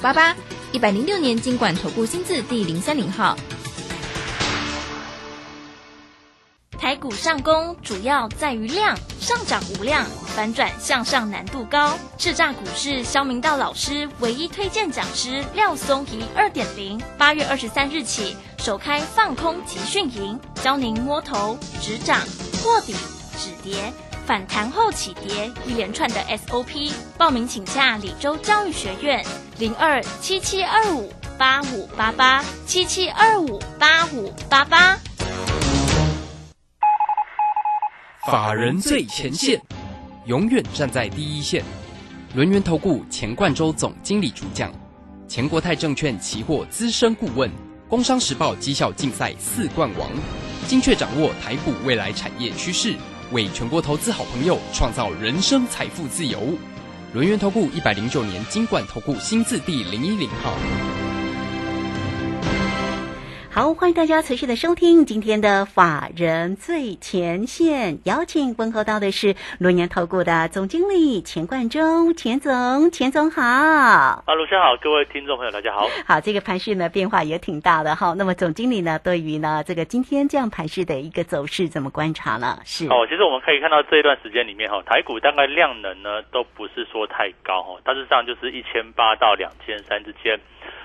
八八。一百零六年经管投顾新字第零三零号。台股上攻主要在于量，上涨无量，反转向上难度高。叱咤股市肖明道老师唯一推荐讲师廖松怡二点零，八月二十三日起首开放空集训营，教您摸头止涨、破底止跌、反弹后起跌一连串的 SOP。报名请洽李州教育学院零二七七二五八五八八七七二五八五八八。法人最前线，永远站在第一线。轮源投顾钱冠洲总经理主讲，钱国泰证券期货资深顾问，工商时报绩效竞赛四冠王，精确掌握台股未来产业趋势，为全国投资好朋友创造人生财富自由。轮源投顾一百零九年金管投顾新字第零一零号。好，欢迎大家持续的收听今天的法人最前线，邀请问候到的是龙年投顾的总经理钱冠中，钱总，钱总好。啊，卢先好，各位听众朋友大家好。好，这个盘势呢变化也挺大的哈。那么总经理呢，对于呢这个今天这样盘势的一个走势怎么观察呢？是哦，其实我们可以看到这一段时间里面哈，台股大概量能呢都不是说太高哈，大致上就是一千八到两千三之间。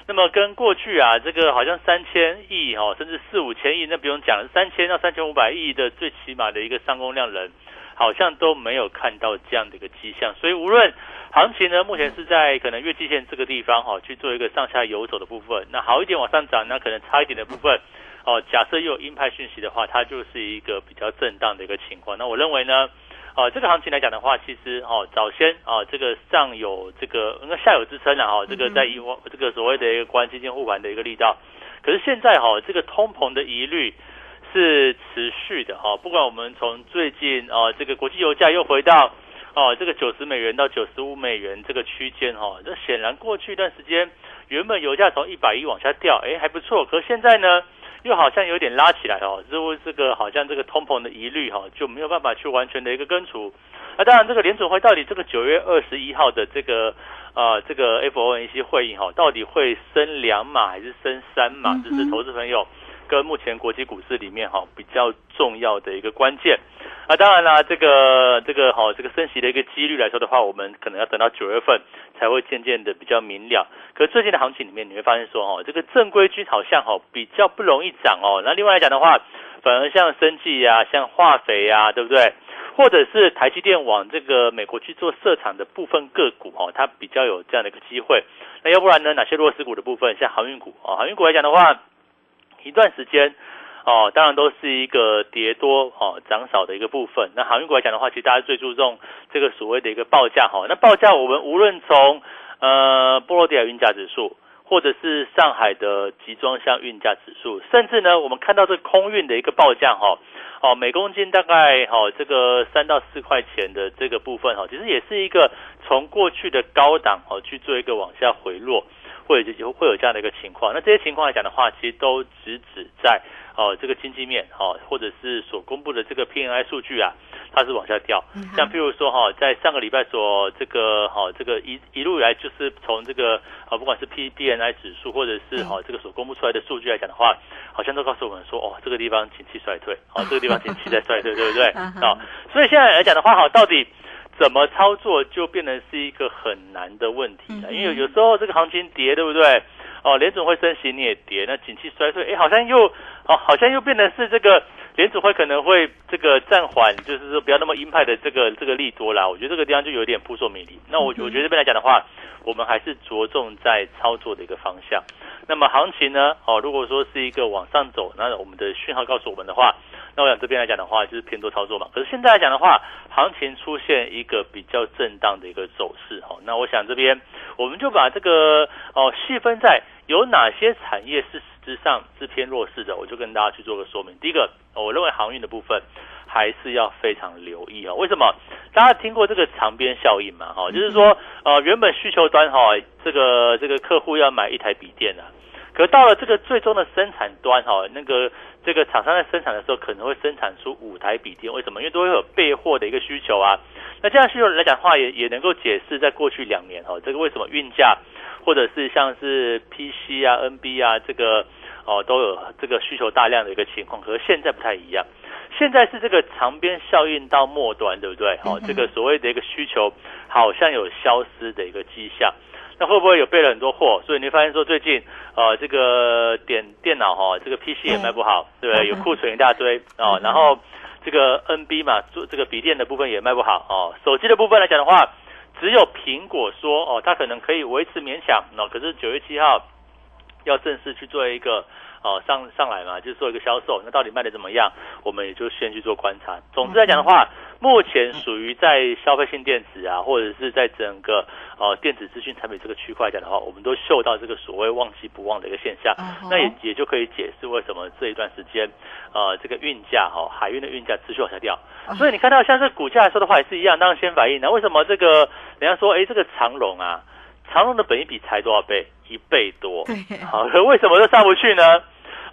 那么跟过去啊，这个好像三千亿哈，甚至四五千亿，那不用讲，三千到三千五百亿的最起码的一个上攻量人，好像都没有看到这样的一个迹象。所以无论行情呢，目前是在可能月季线这个地方哈，去做一个上下游走的部分，那好一点往上涨，那可能差一点的部分，哦，假设又有鹰派讯息的话，它就是一个比较震荡的一个情况。那我认为呢？哦，这个行情来讲的话，其实哦，早先啊，这个上有这个，应该下有支撑了哈。这个在以往这个所谓的一个关基金护盘的一个力道，可是现在哈，这个通膨的疑虑是持续的哈。不管我们从最近啊，这个国际油价又回到哦，这个九十美元到九十五美元这个区间哈，这显然过去一段时间，原本油价从一百一往下掉，哎，还不错。可现在呢？又好像有点拉起来哦，似乎这个好像这个通膨的疑虑哈就没有办法去完全的一个根除。那当然，这个联储会到底这个九月二十一号的这个呃这个 FOMC 会议哈，到底会升两码还是升三码？这是投资朋友跟目前国际股市里面哈比较重要的一个关键。啊，当然啦，这个这个好，这个升息的一个几率来说的话，我们可能要等到九月份才会渐渐的比较明了。可最近的行情里面，你会发现说，哦，这个正规军好像哈比较不容易涨哦。那另外来讲的话，反而像生技呀、像化肥呀，对不对？或者是台积电往这个美国去做设厂的部分个股哦，它比较有这样的一个机会。那要不然呢？哪些弱势股的部分，像航运股啊，航运股来讲的话，一段时间。哦，当然都是一个跌多哦涨少的一个部分。那航运股来讲的话，其实大家最注重这个所谓的一个报价哈。那报价我们无论从呃波罗的海运价指数，或者是上海的集装箱运价指数，甚至呢我们看到这空运的一个报价哈，哦每公斤大概哈这个三到四块钱的这个部分哈，其实也是一个从过去的高档哦去做一个往下回落，或者就会有这样的一个情况。那这些情况来讲的话，其实都只指在。哦，这个经济面哦，或者是所公布的这个 PNI 数据啊，它是往下掉。像譬如说哈，在上个礼拜所这个哈，这个一一路以来就是从这个啊，不管是 P B N I 指数或者是哈这个所公布出来的数据来讲的话，好像都告诉我们说，哦，这个地方景气衰退，哦，这个地方景气在衰退，对不对？啊，所以现在来讲的话，哈，到底怎么操作就变成是一个很难的问题了，因为有时候这个行情跌，对不对？哦，联总会升息你也跌，那景气衰退，哎，好像又，哦，好像又变成是这个联总会可能会这个暂缓，就是说不要那么鹰派的这个这个利多啦。我觉得这个地方就有点扑朔迷离。那我我觉得这边来讲的话，我们还是着重在操作的一个方向。那么行情呢，哦，如果说是一个往上走，那我们的讯号告诉我们的话，那我想这边来讲的话，就是偏多操作嘛。可是现在来讲的话，行情出现一个比较震荡的一个走势，哦，那我想这边我们就把这个哦细分在。有哪些产业是实质上是偏弱势的？我就跟大家去做个说明。第一个，我认为航运的部分还是要非常留意啊。为什么？大家听过这个长边效应嘛？哈，就是说，呃，原本需求端哈，这个这个客户要买一台笔电啊，可到了这个最终的生产端哈，那个这个厂商在生产的时候可能会生产出五台笔电。为什么？因为都会有备货的一个需求啊。那这样需求来讲的话，也也能够解释在过去两年哈，这个为什么运价。或者是像是 PC 啊、NB 啊这个哦都有这个需求大量的一个情况，可是现在不太一样。现在是这个长边效应到末端，对不对？哦，这个所谓的一个需求好像有消失的一个迹象。那会不会有备了很多货？所以你发现说最近呃这个点电脑哈，这个 PC 也卖不好，对不对？有库存一大堆哦。然后这个 NB 嘛，做这个笔电的部分也卖不好哦。手机的部分来讲的话，只有苹果说哦，它可能可以维持勉强。那可是九月七号要正式去做一个。哦，上上来嘛，就是做一个销售，那到底卖的怎么样？我们也就先去做观察。总之来讲的话，目前属于在消费性电子啊，或者是在整个呃电子资讯产品这个区块讲的话，我们都嗅到这个所谓旺季不旺的一个现象。那也也就可以解释为什么这一段时间呃这个运价哈海运的运价持续往下掉。所以你看到像是股价来说的话也是一样，当然先反应。那为什么这个人家说哎这个长龙啊，长龙的本益比才多少倍？一倍多。好，可为什么都上不去呢？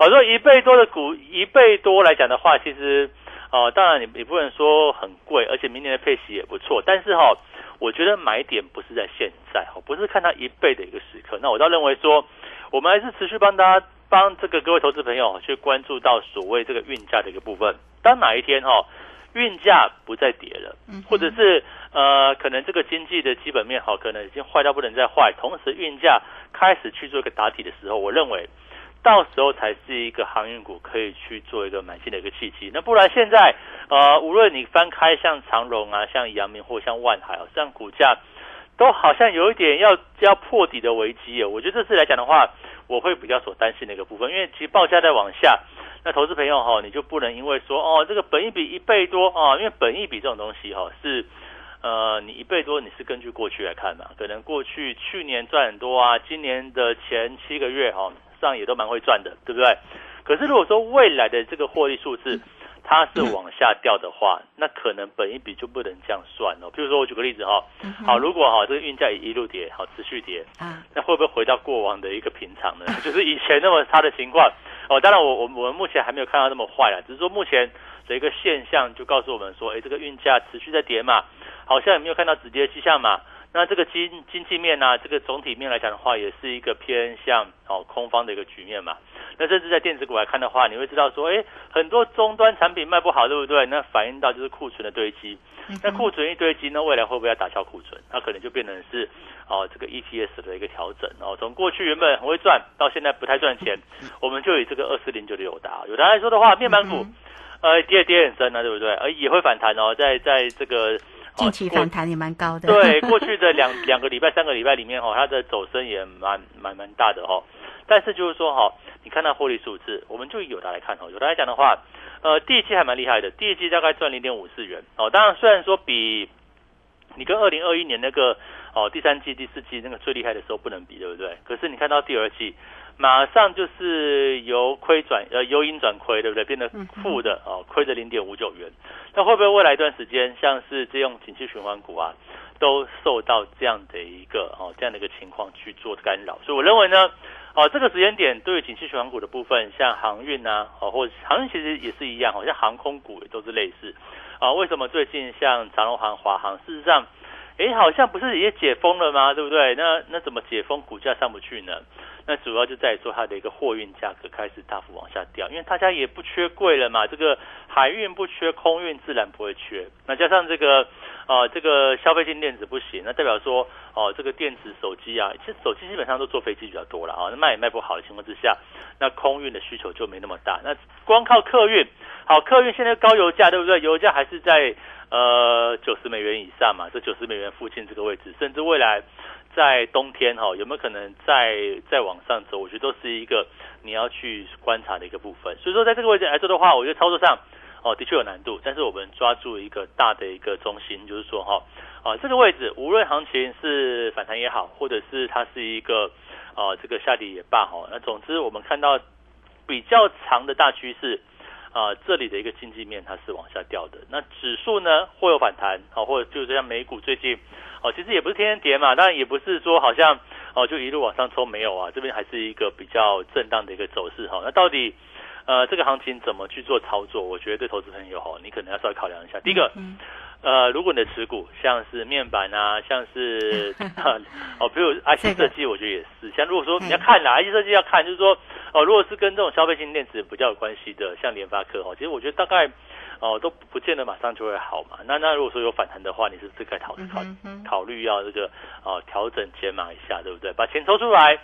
我说一倍多的股，一倍多来讲的话，其实，哦，当然你你不能说很贵，而且明年的配息也不错。但是哈，我觉得买点不是在现在，哈，不是看它一倍的一个时刻。那我倒认为说，我们还是持续帮大家帮这个各位投资朋友去关注到所谓这个运价的一个部分。当哪一天哈运价不再跌了，或者是呃可能这个经济的基本面好，可能已经坏到不能再坏，同时运价开始去做一个打底的时候，我认为。到时候才是一个航运股可以去做一个买进的一个契机。那不然现在，呃，无论你翻开像长荣啊、像阳明或像万海啊，这样股价都好像有一点要要破底的危机哦。我觉得这次来讲的话，我会比较所担心的一个部分，因为其实报价在往下，那投资朋友哈，你就不能因为说哦，这个本益比一倍多啊，因为本益比这种东西哈是，呃，你一倍多你是根据过去来看嘛，可能过去去年赚很多啊，今年的前七个月哈。上也都蛮会赚的，对不对？可是如果说未来的这个获利数字它是往下掉的话，那可能本一笔就不能这样算哦。譬如说我举个例子哈，好，如果哈这个运价一路跌，好持续跌，啊，那会不会回到过往的一个平常呢？就是以前那么差的情况哦。当然我我我们目前还没有看到那么坏啊，只是说目前的一个现象就告诉我们说，哎，这个运价持续在跌嘛，好像也没有看到止跌迹象嘛。那这个经经济面呢，这个总体面来讲的话，也是一个偏向哦空方的一个局面嘛。那甚至在电子股来看的话，你会知道说，哎，很多终端产品卖不好，对不对？那反映到就是库存的堆积。那库存一堆积，那未来会不会要打消库存？那可能就变成是哦这个 EPS 的一个调整哦。从过去原本很会赚，到现在不太赚钱，我们就以这个二四零九的友达，友达来说的话，面板股呃跌跌很深啊，对不对？而也会反弹哦，在在这个。近期反弹也蛮高的，对，过去的两两个礼拜、三个礼拜里面哈，它的走升也蛮蛮蛮大的哈。但是就是说哈，你看到获利数字，我们就有的来看哈，有的来讲的话，呃，第一季还蛮厉害的，第一季大概赚零点五四元哦。当然，虽然说比你跟二零二一年那个哦第三季、第四季那个最厉害的时候不能比，对不对？可是你看到第二季。马上就是由亏转呃由盈转亏，对不对？变得负的哦，亏的零点五九元。那会不会未来一段时间，像是这种景气循环股啊，都受到这样的一个哦这样的一个情况去做干扰？所以我认为呢，哦这个时间点对于景气循环股的部分，像航运啊，哦或者 航运其实也是一样，好像航空股也都是类似。啊，为什么最近像长荣航、华航，事实上，哎好像不是也解封了吗？对不对？那那怎么解封股价上不去呢？那主要就在于说它的一个货运价格开始大幅往下掉，因为大家也不缺贵了嘛，这个海运不缺，空运自然不会缺。那加上这个，呃，这个消费性电子不行，那代表说，哦，这个电子手机啊，其实手机基本上都坐飞机比较多了啊，那卖也卖不好的情况之下，那空运的需求就没那么大。那光靠客运，好，客运现在高油价，对不对？油价还是在呃九十美元以上嘛，这九十美元附近这个位置，甚至未来。在冬天哈，有没有可能再再往上走？我觉得都是一个你要去观察的一个部分。所以说，在这个位置来说的话，我觉得操作上哦的确有难度，但是我们抓住一个大的一个中心，就是说哈啊这个位置，无论行情是反弹也好，或者是它是一个啊这个下跌也罢哈，那总之我们看到比较长的大趋势啊，这里的一个经济面它是往下掉的。那指数呢会有反弹好，或者就是像美股最近。哦，其实也不是天天跌嘛，当然也不是说好像哦就一路往上冲没有啊，这边还是一个比较震荡的一个走势哈。那到底呃这个行情怎么去做操作？我觉得对投资朋友哈，你可能要稍微考量一下。第一个，呃，如果你的持股像是面板啊，像是 哦，比如 IC 设计，我觉得也是。像如果说你要看哪 IC 设计要看，就是说哦，如果是跟这种消费性电子比较有关系的，像联发科哦，其实我觉得大概哦都不见得马上就会好嘛。那那如果说有反弹的话，你是不是该考考考虑要这个哦调整解码一下，对不对？把钱抽出来，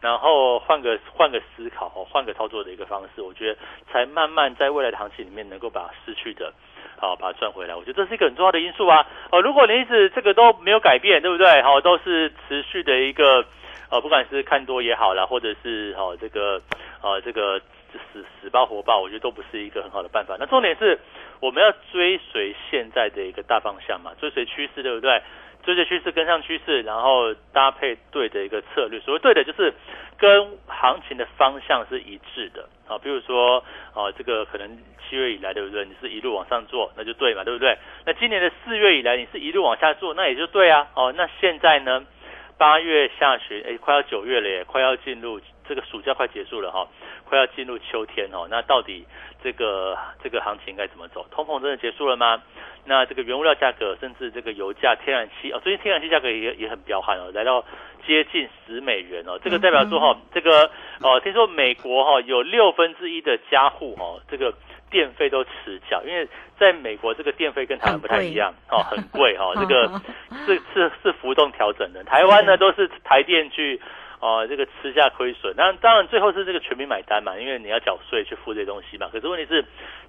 然后换个换个思考哦，换个操作的一个方式，我觉得才慢慢在未来的行情里面能够把失去的。好，把它赚回来，我觉得这是一个很重要的因素啊。哦，如果你一直这个都没有改变，对不对？好，都是持续的一个，呃，不管是看多也好啦，或者是哦这个，呃，这个死死抱活抱，我觉得都不是一个很好的办法。那重点是我们要追随现在的一个大方向嘛，追随趋势，对不对？追着趋势跟上趋势，然后搭配对的一个策略。所谓对的，就是跟行情的方向是一致的啊。比如说，哦，这个可能七月以来，对不对？你是一路往上做，那就对嘛，对不对？那今年的四月以来，你是一路往下做，那也就对啊。哦，那现在呢？八月下旬，哎，快要九月了，耶，快要进入这个暑假快结束了哈，快要进入秋天哦。那到底这个这个行情该怎么走？通膨真的结束了吗？那这个原物料价格，甚至这个油价、天然气哦，最近天然气价格也也很彪悍哦，来到接近十美元哦。这个代表说哈，这个哦，听说美国哈有六分之一的家户哈，这个电费都迟缴，因为在美国这个电费跟台湾不太一样哦，很贵哈，这个是是是浮动调整的。台湾呢都是台电去。哦，这个吃下亏损，那当然最后是这个全民买单嘛，因为你要缴税去付这些东西嘛。可是问题是，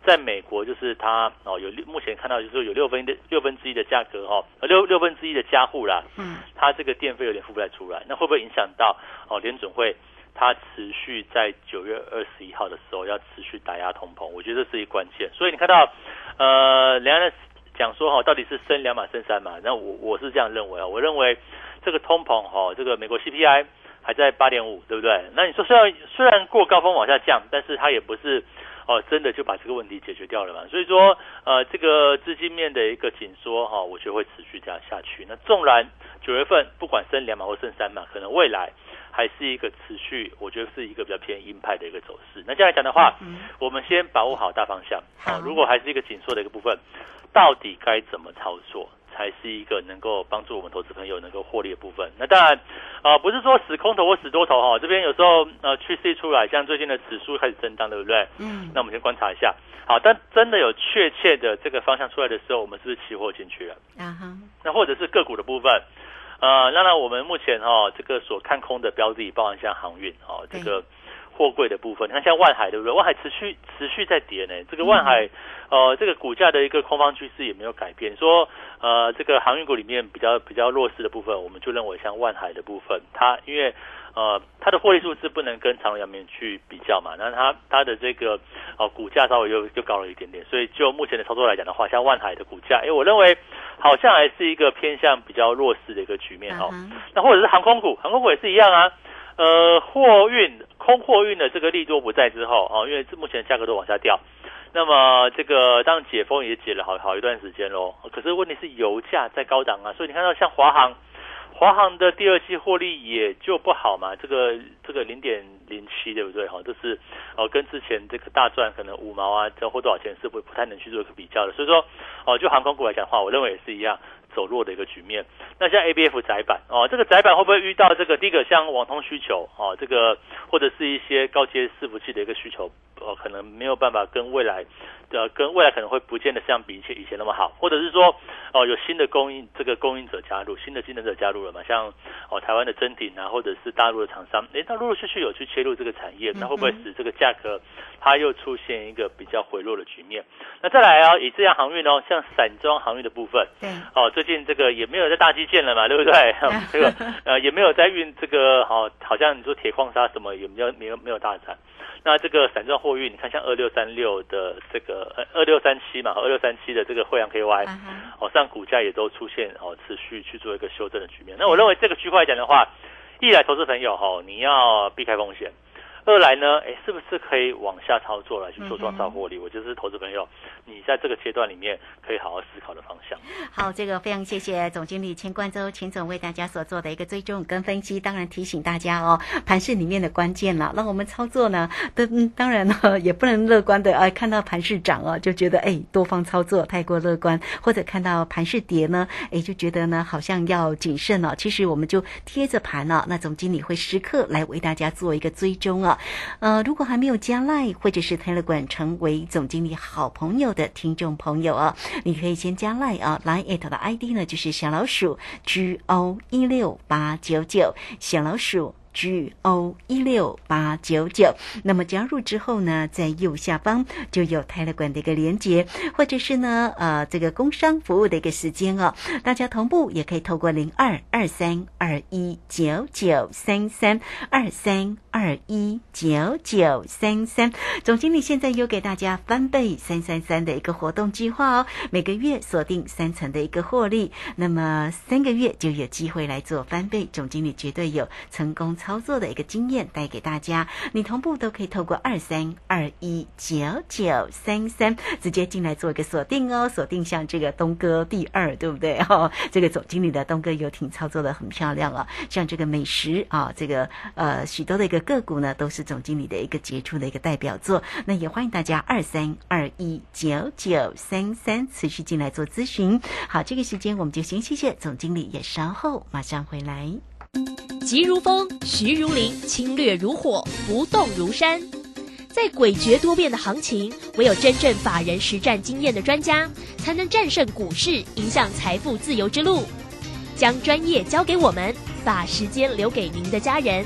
在美国就是它哦有目前看到就是有六分的六分之一的价格哦，六六分之一的加户啦，嗯，它这个电费有点付不太出来，那会不会影响到哦联准会它持续在九月二十一号的时候要持续打压通膨？我觉得这是一关键。所以你看到呃两岸讲说哈，到底是升两码升三码？那我我是这样认为啊，我认为这个通膨哈，这个美国 CPI。还在八点五，对不对？那你说虽然虽然过高峰往下降，但是它也不是哦，真的就把这个问题解决掉了嘛。所以说，呃，这个资金面的一个紧缩哈，我觉得会持续这样下去。那纵然九月份不管升两码或升三码，可能未来还是一个持续，我觉得是一个比较偏鹰派的一个走势。那这样来讲的话，我们先把握好大方向啊。如果还是一个紧缩的一个部分，到底该怎么操作？才是一个能够帮助我们投资朋友能够获利的部分。那当然，啊，不是说死空头或死多头哈。这边有时候呃趋势一出来，像最近的指数开始震荡，对不对？嗯。那我们先观察一下。好，但真的有确切的这个方向出来的时候，我们是不是期货进去了？啊哈。那或者是个股的部分，呃，那那我们目前哈这个所看空的标的，包含像航运哦，这个。货柜的部分，你看像万海对不对？万海持续持续在跌呢。这个万海，呃，这个股价的一个空方趋势也没有改变。说，呃，这个航运股里面比较比较弱势的部分，我们就认为像万海的部分，它因为呃它的获利数字不能跟长隆、阳明去比较嘛，那它它的这个呃股价稍微又又高了一点点。所以就目前的操作来讲的话，像万海的股价，哎，我认为好像还是一个偏向比较弱势的一个局面哦。那或者是航空股，航空股也是一样啊。呃，货运空货运的这个利多不在之后啊，因为目前价格都往下掉，那么这个当解封也解了好好一段时间喽。可是问题是油价在高档啊，所以你看到像华航，华航的第二季获利也就不好嘛，这个这个零点零七对不对？哈，这是哦跟之前这个大赚可能五毛啊，这或多少钱是不不太能去做一个比较的。所以说哦，就航空股来讲的话，我认为也是一样。走弱的一个局面，那像 A B F 窄板哦，这个窄板会不会遇到这个第一个像网通需求哦，这个或者是一些高阶伺服器的一个需求哦，可能没有办法跟未来的跟未来可能会不见得像比以前以前那么好，或者是说哦有新的供应这个供应者加入，新的竞争者加入了嘛，像哦台湾的真鼎啊，或者是大陆的厂商，诶，它陆陆续续有去切入这个产业，那会不会使这个价格它又出现一个比较回落的局面？那再来啊，以这样航运哦，像散装航运的部分，对哦。最近这个也没有在大基建了嘛，对不对？这个呃也没有在运这个好，好像你说铁矿砂什么也没有没有没有大涨。那这个散装货运，你看像二六三六的这个呃二六三七嘛，二六三七的这个汇阳 KY，哦，上股价也都出现哦持续去做一个修正的局面。那我认为这个区块来讲的话，一来投资朋友哈，你要避开风险。二来呢，哎，是不是可以往下操作来去做创造获利？我就是投资朋友，你在这个阶段里面可以好好思考的方向。好，这个非常谢谢总经理钱冠洲钱总为大家所做的一个追踪跟分析，当然提醒大家哦，盘市里面的关键了。那我们操作呢，都当然呢 也不能乐观的啊，看到盘市涨哦，就觉得哎多方操作太过乐观，或者看到盘市跌呢，哎就觉得呢好像要谨慎了。其实我们就贴着盘了，那总经理会时刻来为大家做一个追踪啊。呃，如果还没有加 Line 或者是 Telegram 成为总经理好朋友的听众朋友啊，你可以先加 Line 啊，Line at 的 ID 呢就是小老鼠 G O 一六八九九，小老鼠。G O 一六八九九，那么加入之后呢，在右下方就有泰勒管的一个连接，或者是呢，呃，这个工商服务的一个时间哦，大家同步也可以透过零二二三二一九九三三二三二一九九三三，总经理现在有给大家翻倍三三三的一个活动计划哦，每个月锁定三成的一个获利，那么三个月就有机会来做翻倍，总经理绝对有成功。操作的一个经验带给大家，你同步都可以透过二三二一九九三三直接进来做一个锁定哦，锁定像这个东哥第二，对不对？哦，这个总经理的东哥游艇操作的很漂亮啊，像这个美食啊，这个呃许多的一个个股呢，都是总经理的一个杰出的一个代表作。那也欢迎大家二三二一九九三三持续进来做咨询。好，这个时间我们就先谢谢总经理，也稍后马上回来。急如风，徐如林，侵略如火，不动如山。在诡谲多变的行情，唯有真正法人实战经验的专家，才能战胜股市，迎向财富自由之路。将专业交给我们，把时间留给您的家人。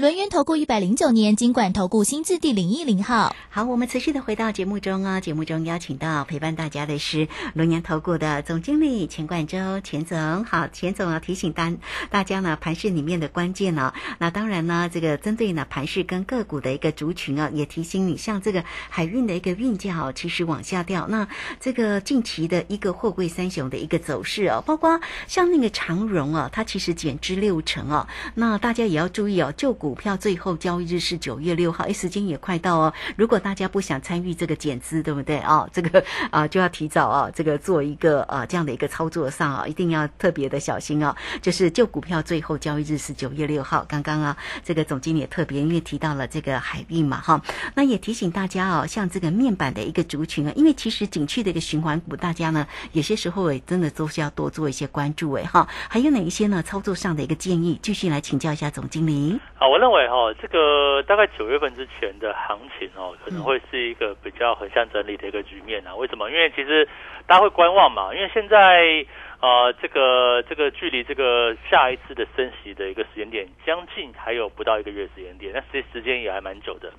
轮源投顾一百零九年金管投顾新字第零一零号。好，我们持续的回到节目中啊，节目中邀请到陪伴大家的是轮源投顾的总经理钱冠洲钱总。好，钱总啊，提醒大大家呢，盘市里面的关键呢，那当然呢，这个针对呢盘市跟个股的一个族群啊，也提醒你，像这个海运的一个运价哦，其实往下掉。那这个近期的一个货柜三雄的一个走势哦，包括像那个长荣啊，它其实减至六成哦，那大家也要注意哦，旧股。股票最后交易日是九月六号，哎，时间也快到哦。如果大家不想参与这个减资，对不对哦？这个啊就要提早啊，这个做一个呃这样的一个操作上啊，一定要特别的小心哦。就是旧股票最后交易日是九月六号，刚刚啊，这个总经理也特别因为提到了这个海运嘛哈，那也提醒大家哦，像这个面板的一个族群啊，因为其实景区的一个循环股，大家呢有些时候也真的都是要多做一些关注哎哈。还有哪一些呢？操作上的一个建议，继续来请教一下总经理。好，我。认为哈，这个大概九月份之前的行情哦，可能会是一个比较横向整理的一个局面啊。为什么？因为其实大家会观望嘛。因为现在呃，这个这个距离这个下一次的升息的一个时间点，将近还有不到一个月时间点，那实时间也还蛮久的。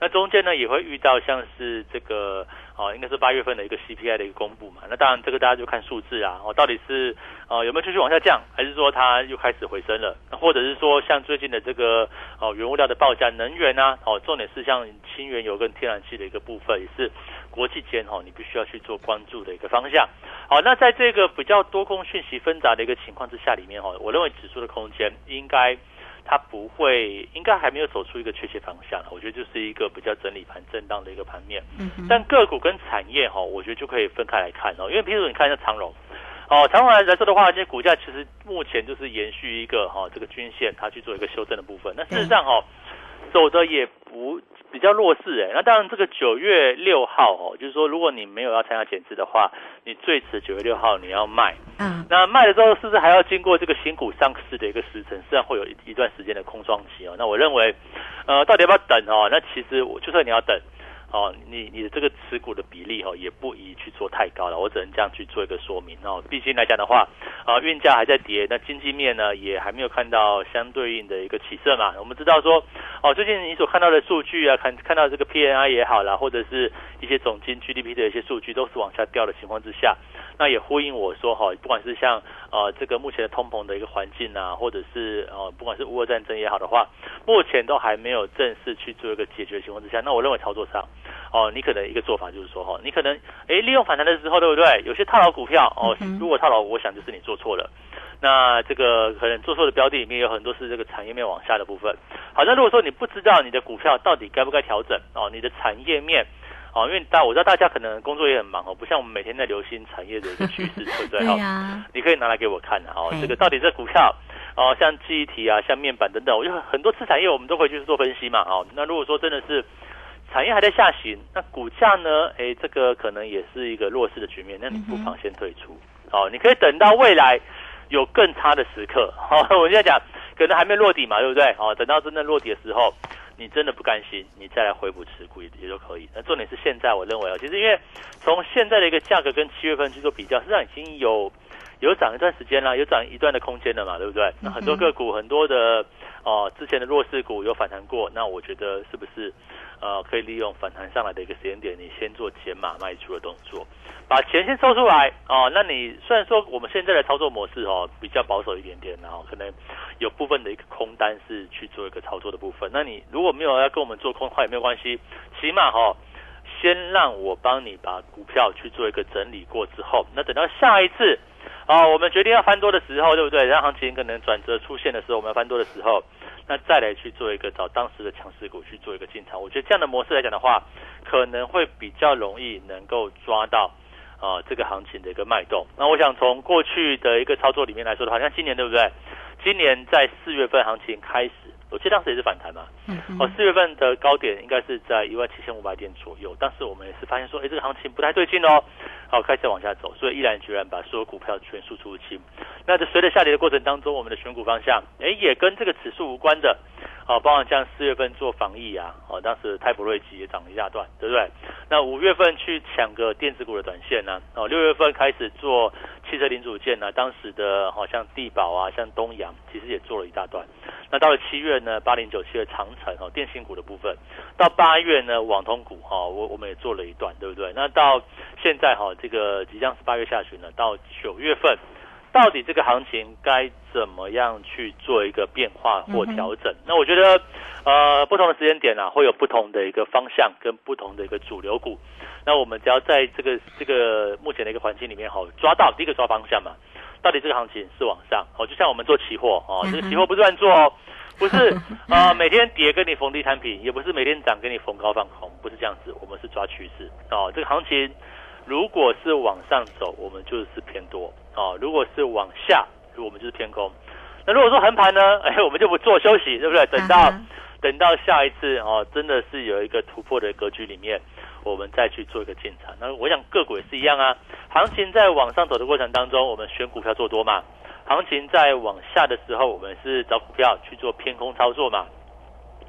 那中间呢，也会遇到像是这个。哦，应该是八月份的一个 CPI 的一个公布嘛，那当然这个大家就看数字啊，哦，到底是呃有没有继续往下降，还是说它又开始回升了，那或者是说像最近的这个哦原物料的报价、能源啊，哦，重点是像氢原油跟天然气的一个部分，也是国际间哦你必须要去做关注的一个方向。好，那在这个比较多空讯息纷杂的一个情况之下里面哈，我认为指数的空间应该。它不会，应该还没有走出一个确切方向了。我觉得就是一个比较整理盘、震荡的一个盘面。嗯，但个股跟产业哈，我觉得就可以分开来看哦。因为比如说你看一下长荣，哦，长荣来来说的话，这些股价其实目前就是延续一个哈这个均线，它去做一个修正的部分。那事实上哈，走的也不比较弱势哎。那当然，这个九月六号哦，就是说，如果你没有要参加减资的话，你最迟九月六号你要卖。嗯，那卖了之后，是不是还要经过这个新股上市的一个时程？实际上会有一一段时间的空窗期哦。那我认为，呃，到底要不要等哦？那其实我就算你要等。哦，你你的这个持股的比例哦，也不宜去做太高了。我只能这样去做一个说明哦。毕竟来讲的话，啊，运价还在跌，那经济面呢也还没有看到相对应的一个起色嘛。我们知道说，哦，最近你所看到的数据啊，看看到这个 PNI 也好啦，或者是一些总经 GDP 的一些数据都是往下掉的情况之下，那也呼应我说哈，不管是像呃这个目前的通膨的一个环境啊，或者是呃不管是乌俄战争也好的话，目前都还没有正式去做一个解决的情况之下，那我认为操作上。哦，你可能一个做法就是说，哈，你可能诶利用反弹的时候，对不对？有些套牢股票，哦，如果套牢，我想就是你做错了。那这个可能做错的标的里面有很多是这个产业面往下的部分。好，那如果说你不知道你的股票到底该不该调整，哦，你的产业面，哦，因为大我知道大家可能工作也很忙哦，不像我们每天在留心产业的一个趋势，对不对？对呀，你可以拿来给我看的哦，这个到底这股票，哦，像记忆体啊，像面板等等，我就很多次产业我们都可以去做分析嘛，哦，那如果说真的是。产业还在下行，那股价呢？哎，这个可能也是一个弱势的局面。那你不妨先退出，哦，你可以等到未来有更差的时刻。好，我现在讲，可能还没落底嘛，对不对？哦，等到真正落底的时候，你真的不甘心，你再来回补持股也也都可以。那重点是现在，我认为啊，其实因为从现在的一个价格跟七月份去做比较，实际上已经有有涨一段时间了，有涨一段的空间了嘛，对不对？那很多个股，很多的哦，之前的弱势股有反弹过，那我觉得是不是？呃，可以利用反弹上来的一个时间点，你先做减码卖出的动作，把钱先抽出来哦。那你虽然说我们现在的操作模式哦比较保守一点点，然后可能有部分的一个空单是去做一个操作的部分。那你如果没有要跟我们做空的话也没有关系，起码哈先让我帮你把股票去做一个整理过之后，那等到下一次啊我们决定要翻多的时候，对不对？让行情可能转折出现的时候，我们要翻多的时候。那再来去做一个找当时的强势股去做一个进场，我觉得这样的模式来讲的话，可能会比较容易能够抓到呃这个行情的一个脉动。那我想从过去的一个操作里面来说的话，像今年对不对？今年在四月份行情开始，我记得当时也是反弹嘛。嗯。哦，四月份的高点应该是在一万七千五百点左右，但是我们也是发现说，哎，这个行情不太对劲哦。好，开始往下走，所以毅然决然把所有股票全数出清。那在随着下跌的过程当中，我们的选股方向，哎，也跟这个指数无关的，哦，包括像四月份做防疫啊，哦，当时泰普瑞吉也涨了一大段，对不对？那五月份去抢个电子股的短线呢，哦，六月份开始做汽车零组件呢，当时的好像地保啊，像东阳，其实也做了一大段。那到了七月呢，八零九七的长城哦，电信股的部分，到八月呢，网通股哈，我我们也做了一段，对不对？那到现在哈，这个即将是八月下旬了，到九月份。到底这个行情该怎么样去做一个变化或调整？那我觉得，呃，不同的时间点啊，会有不同的一个方向跟不同的一个主流股。那我们只要在这个这个目前的一个环境里面，好，抓到第一个抓方向嘛。到底这个行情是往上？哦，就像我们做期货哦，这个期货不是乱做哦，不是 呃，每天跌跟你逢低摊平，也不是每天涨跟你逢高放空，不是这样子。我们是抓趋势哦，这个行情。如果是往上走，我们就是偏多哦；如果是往下，我们就是偏空。那如果说横盘呢？哎，我们就不做休息，对不对？等到等到下一次哦，真的是有一个突破的格局里面，我们再去做一个进场。那我想个股也是一样啊。行情在往上走的过程当中，我们选股票做多嘛；行情在往下的时候，我们是找股票去做偏空操作嘛。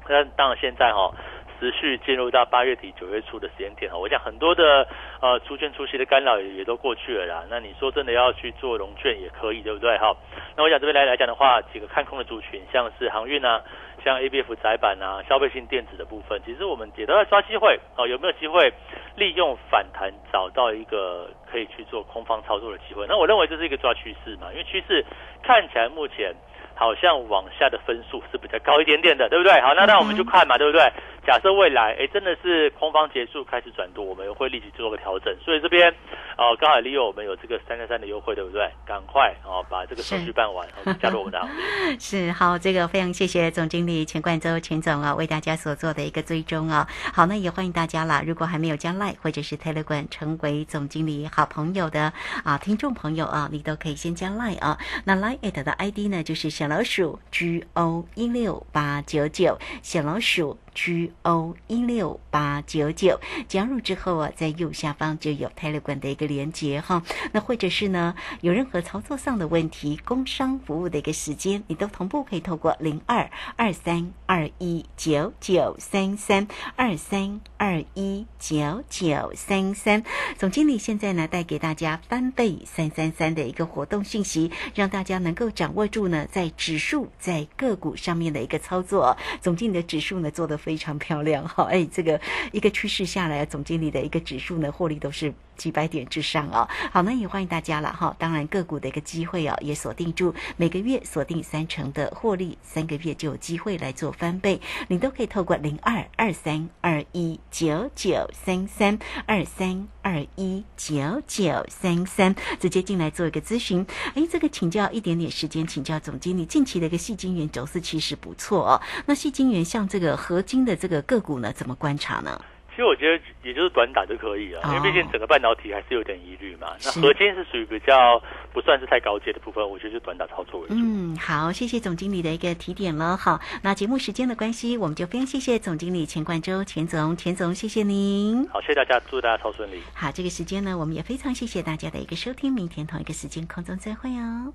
那当然现在哈。持续进入到八月底九月初的时间点哈，我想很多的呃出券出息的干扰也也都过去了啦。那你说真的要去做融券也可以，对不对哈？那我想这边来来讲的话，几个看空的族群，像是航运啊，像 A B F 窄板啊，消费性电子的部分，其实我们也都在抓机会哦。有没有机会利用反弹找到一个可以去做空方操作的机会？那我认为这是一个抓趋势嘛，因为趋势看起来目前。好像往下的分数是比较高一点点的，对不对？好，那那我们就看嘛，对不对？假设未来哎真的是空方结束开始转多，我们会立即做个调整。所以这边哦，刚好利用我们有这个三三三的优惠，对不对？赶快哦把这个手续办完，加入我们的行列。是好，这个非常谢谢总经理钱冠洲钱总啊，为大家所做的一个追踪啊。好，那也欢迎大家啦，如果还没有加 Line 或者是 Telegram 成为总经理好朋友的啊听众朋友啊，你都可以先加 Line 啊。那 Line at 的 ID 呢，就是小老鼠 G O 一六八九九，小老鼠。G O 一六八九九加入之后啊，在右下方就有 Telegram 的一个连接哈。那或者是呢，有任何操作上的问题，工商服务的一个时间，你都同步可以透过零二二三二一九九三三二三二一九九三三。总经理现在呢，带给大家翻倍三三三的一个活动信息，让大家能够掌握住呢，在指数在个股上面的一个操作。总经理的指数呢，做的。非常漂亮哈，哎，这个一个趋势下来，总经理的一个指数呢，获利都是。几百点之上哦，好，那也欢迎大家了哈。当然个股的一个机会哦，也锁定住每个月锁定三成的获利，三个月就有机会来做翻倍。你都可以透过零二二三二一九九三三二三二一九九三三直接进来做一个咨询。哎，这个请教一点点时间，请教总经理近期的一个细金元走势其实不错哦。那细金元像这个合金的这个个股呢，怎么观察呢？其实我觉得也就是短打就可以了，因为毕竟整个半导体还是有点疑虑嘛。那核心是属于比较不算是太高阶的部分，我觉得就短打操作为主。嗯，好，谢谢总经理的一个提点了。好，那节目时间的关系，我们就非常谢谢总经理钱冠洲钱总，钱总谢谢您。好，谢谢大家，祝大家超顺利。好，这个时间呢，我们也非常谢谢大家的一个收听，明天同一个时间空中再会哦。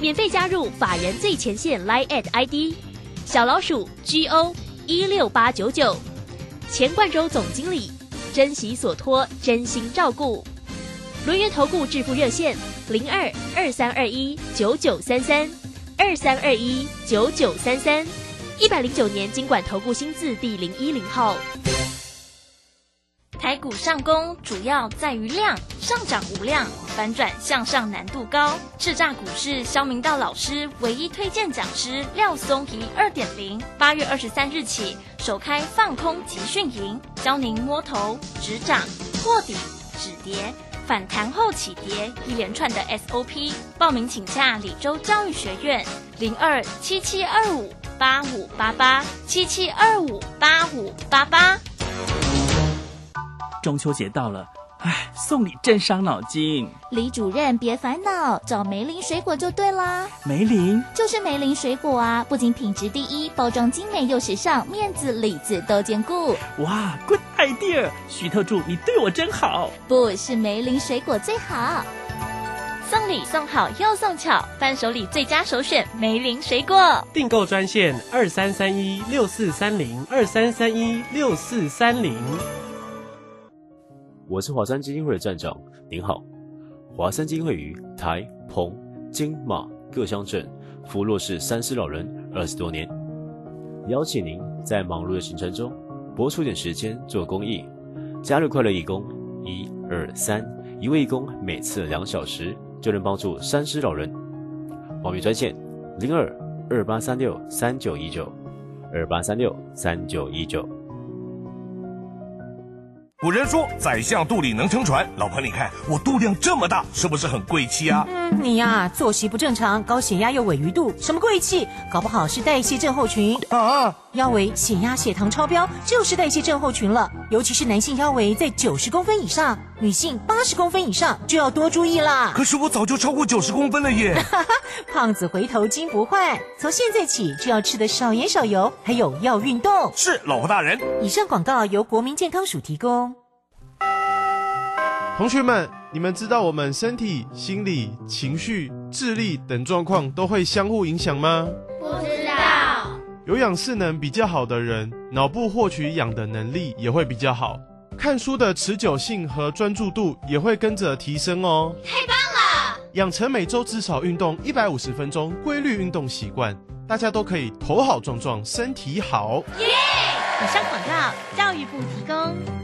免费加入法人最前线 Line at ID 小老鼠 G O 一六八九九，钱冠洲总经理，珍惜所托，真心照顾。轮源投顾致富热线零二二三二一九九三三二三二一九九三三，一百零九年经管投顾新字第零一零号。台股上攻主要在于量，上涨无量，反转向上难度高。叱咤股市肖明道老师唯一推荐讲师廖松怡二点零，八月二十三日起首开放空集训营，教您摸头止涨、破底止跌、反弹后起跌一连串的 SOP。报名请洽李州教育学院零二七七二五八五八八七七二五八五八八。中秋节到了，唉，送礼真伤脑筋。李主任别烦恼，找梅林水果就对啦。梅林就是梅林水果啊，不仅品质第一，包装精美又时尚，面子里子都兼顾。哇，good idea！徐特助，你对我真好。不是梅林水果最好，送礼送好又送巧，伴手礼最佳首选梅林水果。订购专线二三三一六四三零二三三一六四三零。我是华山基金会的站长，您好。华山基金会于台、澎、金、马各乡镇服务弱势三师老人二十多年，邀请您在忙碌的行程中拨出点时间做公益，加入快乐义工，一二三，一位义工每次两小时就能帮助三师老人。报名专线零二二八三六三九一九二八三六三九一九。古人说，宰相肚里能撑船。老婆，你看我肚量这么大，是不是很贵气啊？嗯，你呀，作息不正常，高血压又尾鱼肚，什么贵气？搞不好是代谢症候群啊！腰围、血压、血糖超标，就是代谢症候群了。尤其是男性腰围在九十公分以上，女性八十公分以上就要多注意啦。可是我早就超过九十公分了耶！胖子回头金不换，从现在起就要吃的少盐少油，还有要运动。是，老婆大人。以上广告由国民健康署提供。同学们，你们知道我们身体、心理、情绪、智力等状况都会相互影响吗？不知道。有氧势能比较好的人，脑部获取氧的能力也会比较好，看书的持久性和专注度也会跟着提升哦。太棒了！养成每周至少运动一百五十分钟规律运动习惯，大家都可以头好壮壮，身体好。耶！以上广告，教育部提供。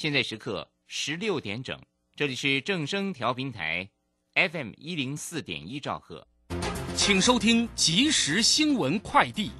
现在时刻十六点整，这里是正声调频台。FM 一零四点一兆赫，请收听即时新闻快递。